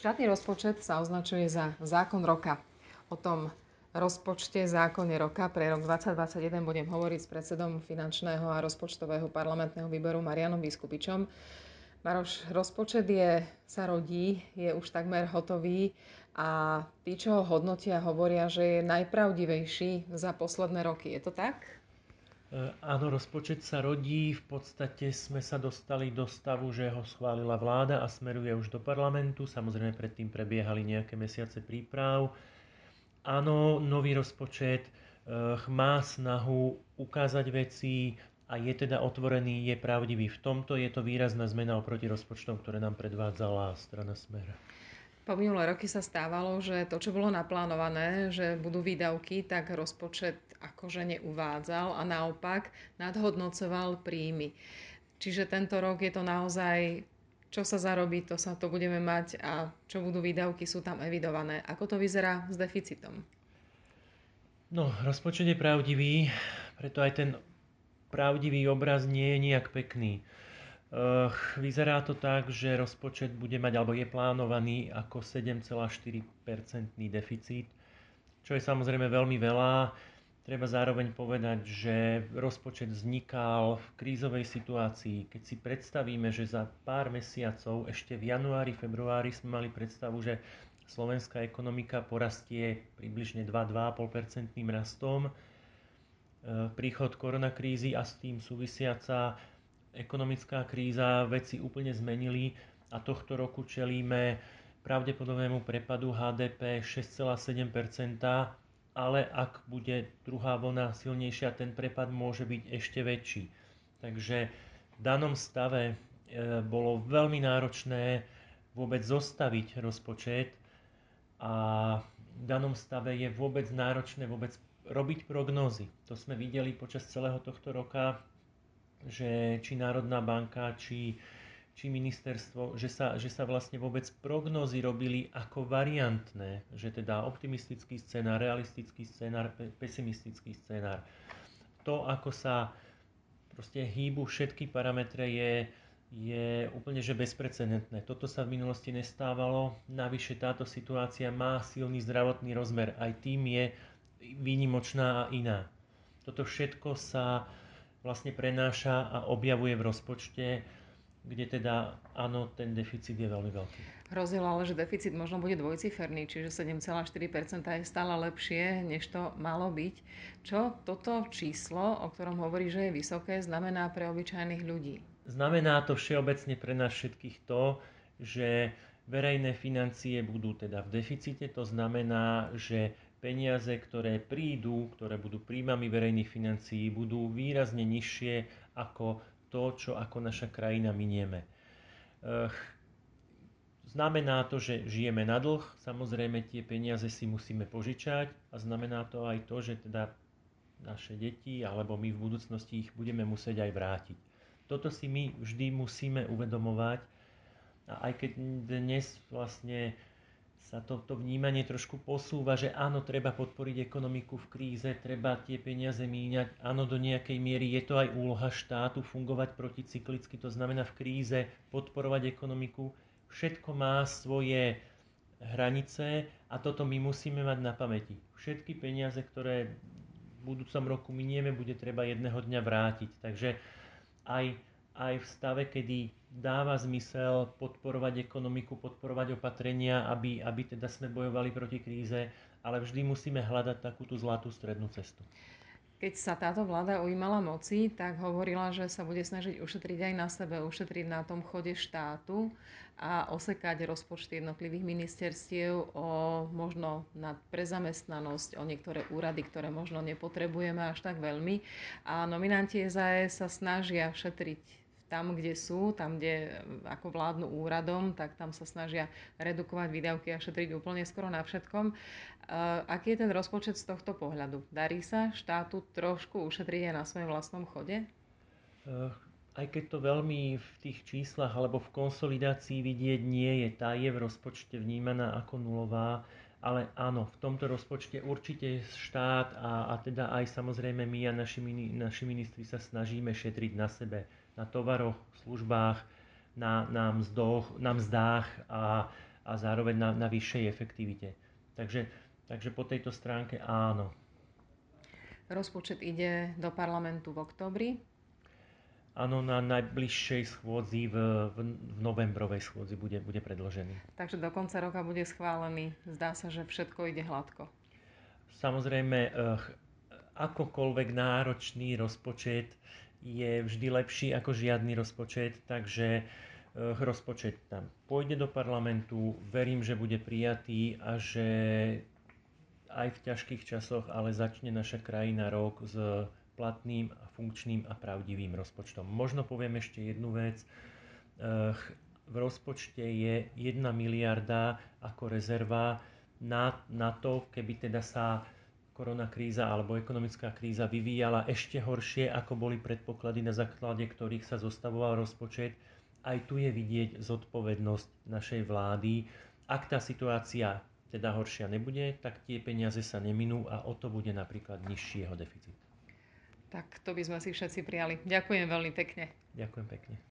Štátny rozpočet sa označuje za zákon roka. O tom rozpočte zákone roka pre rok 2021 budem hovoriť s predsedom finančného a rozpočtového parlamentného výboru Marianom Vyskupičom. Maroš, rozpočet je, sa rodí, je už takmer hotový a tí, čo ho hodnotia, hovoria, že je najpravdivejší za posledné roky. Je to tak? E, áno, rozpočet sa rodí, v podstate sme sa dostali do stavu, že ho schválila vláda a smeruje už do parlamentu. Samozrejme predtým prebiehali nejaké mesiace príprav. Áno, nový rozpočet e, má snahu ukázať veci a je teda otvorený, je pravdivý. V tomto je to výrazná zmena oproti rozpočtom, ktoré nám predvádzala strana Smer. Po minulé roky sa stávalo, že to, čo bolo naplánované, že budú výdavky, tak rozpočet akože neuvádzal a naopak nadhodnocoval príjmy. Čiže tento rok je to naozaj, čo sa zarobí, to sa to budeme mať a čo budú výdavky, sú tam evidované. Ako to vyzerá s deficitom? No, rozpočet je pravdivý, preto aj ten pravdivý obraz nie je nejak pekný. Vyzerá to tak, že rozpočet bude mať, alebo je plánovaný ako 7,4% deficit, čo je samozrejme veľmi veľa. Treba zároveň povedať, že rozpočet vznikal v krízovej situácii. Keď si predstavíme, že za pár mesiacov, ešte v januári, februári sme mali predstavu, že slovenská ekonomika porastie približne 2-2,5% rastom, príchod koronakrízy a s tým súvisiaca ekonomická kríza veci úplne zmenili a tohto roku čelíme pravdepodobnému prepadu HDP 6,7%, ale ak bude druhá vlna silnejšia, ten prepad môže byť ešte väčší. Takže v danom stave e, bolo veľmi náročné vôbec zostaviť rozpočet a v danom stave je vôbec náročné vôbec robiť prognózy. To sme videli počas celého tohto roka že či Národná banka, či, či ministerstvo, že sa, že sa vlastne vôbec prognózy robili ako variantné, že teda optimistický scenár, realistický scenár, pesimistický scenár. To, ako sa proste hýbu všetky parametre je, je úplne že bezprecedentné. Toto sa v minulosti nestávalo, navyše táto situácia má silný zdravotný rozmer, aj tým je výnimočná a iná. Toto všetko sa vlastne prenáša a objavuje v rozpočte, kde teda áno, ten deficit je veľmi veľký. Hrozilo ale, že deficit možno bude dvojciferný, čiže 7,4% je stále lepšie, než to malo byť. Čo toto číslo, o ktorom hovorí, že je vysoké, znamená pre obyčajných ľudí? Znamená to všeobecne pre nás všetkých to, že verejné financie budú teda v deficite, to znamená, že peniaze, ktoré prídu, ktoré budú príjmami verejných financií, budú výrazne nižšie ako to, čo ako naša krajina minieme. Znamená to, že žijeme na dlh, samozrejme tie peniaze si musíme požičať a znamená to aj to, že teda naše deti alebo my v budúcnosti ich budeme musieť aj vrátiť. Toto si my vždy musíme uvedomovať a aj keď dnes vlastne sa to, to vnímanie trošku posúva, že áno, treba podporiť ekonomiku v kríze, treba tie peniaze míňať. Áno, do nejakej miery je to aj úloha štátu fungovať proticyklicky, to znamená v kríze podporovať ekonomiku. Všetko má svoje hranice a toto my musíme mať na pamäti. Všetky peniaze, ktoré v budúcom roku minieme, bude treba jedného dňa vrátiť. Takže aj aj v stave, kedy dáva zmysel podporovať ekonomiku, podporovať opatrenia, aby, aby teda sme bojovali proti kríze, ale vždy musíme hľadať takú tú zlatú strednú cestu. Keď sa táto vláda ujímala moci, tak hovorila, že sa bude snažiť ušetriť aj na sebe, ušetriť na tom chode štátu a osekať rozpočty jednotlivých ministerstiev o možno na prezamestnanosť, o niektoré úrady, ktoré možno nepotrebujeme až tak veľmi. A nominanti SAS sa snažia šetriť tam, kde sú, tam, kde eh, ako vládnu úradom, tak tam sa snažia redukovať výdavky a šetriť úplne skoro na všetkom. Uh, aký je ten rozpočet z tohto pohľadu? Darí sa štátu trošku ušetriť aj na svojom vlastnom chode? Uh, aj keď to veľmi v tých číslach alebo v konsolidácii vidieť nie je, tá je v rozpočte vnímaná ako nulová, ale áno, v tomto rozpočte určite štát a, a teda aj samozrejme my a naši, naši ministri sa snažíme šetriť na sebe na tovaroch, službách, na, na, mzdoch, na mzdách a, a zároveň na, na vyššej efektivite. Takže, takže po tejto stránke áno. Rozpočet ide do parlamentu v oktobri. Áno, na najbližšej schôdzi v, v, v novembrovej schôdzi bude, bude predložený. Takže do konca roka bude schválený. Zdá sa, že všetko ide hladko. Samozrejme, eh, akokoľvek náročný rozpočet je vždy lepší ako žiadny rozpočet, takže eh, rozpočet tam pôjde do parlamentu, verím, že bude prijatý a že aj v ťažkých časoch, ale začne naša krajina rok s platným, funkčným a pravdivým rozpočtom. Možno poviem ešte jednu vec. V rozpočte je 1 miliarda ako rezerva na, na to, keby teda sa koronakríza alebo ekonomická kríza vyvíjala ešte horšie, ako boli predpoklady, na základe ktorých sa zostavoval rozpočet. Aj tu je vidieť zodpovednosť našej vlády. Ak tá situácia teda horšia nebude, tak tie peniaze sa neminú a o to bude napríklad nižší jeho deficit. Tak to by sme si všetci prijali. Ďakujem veľmi pekne. Ďakujem pekne.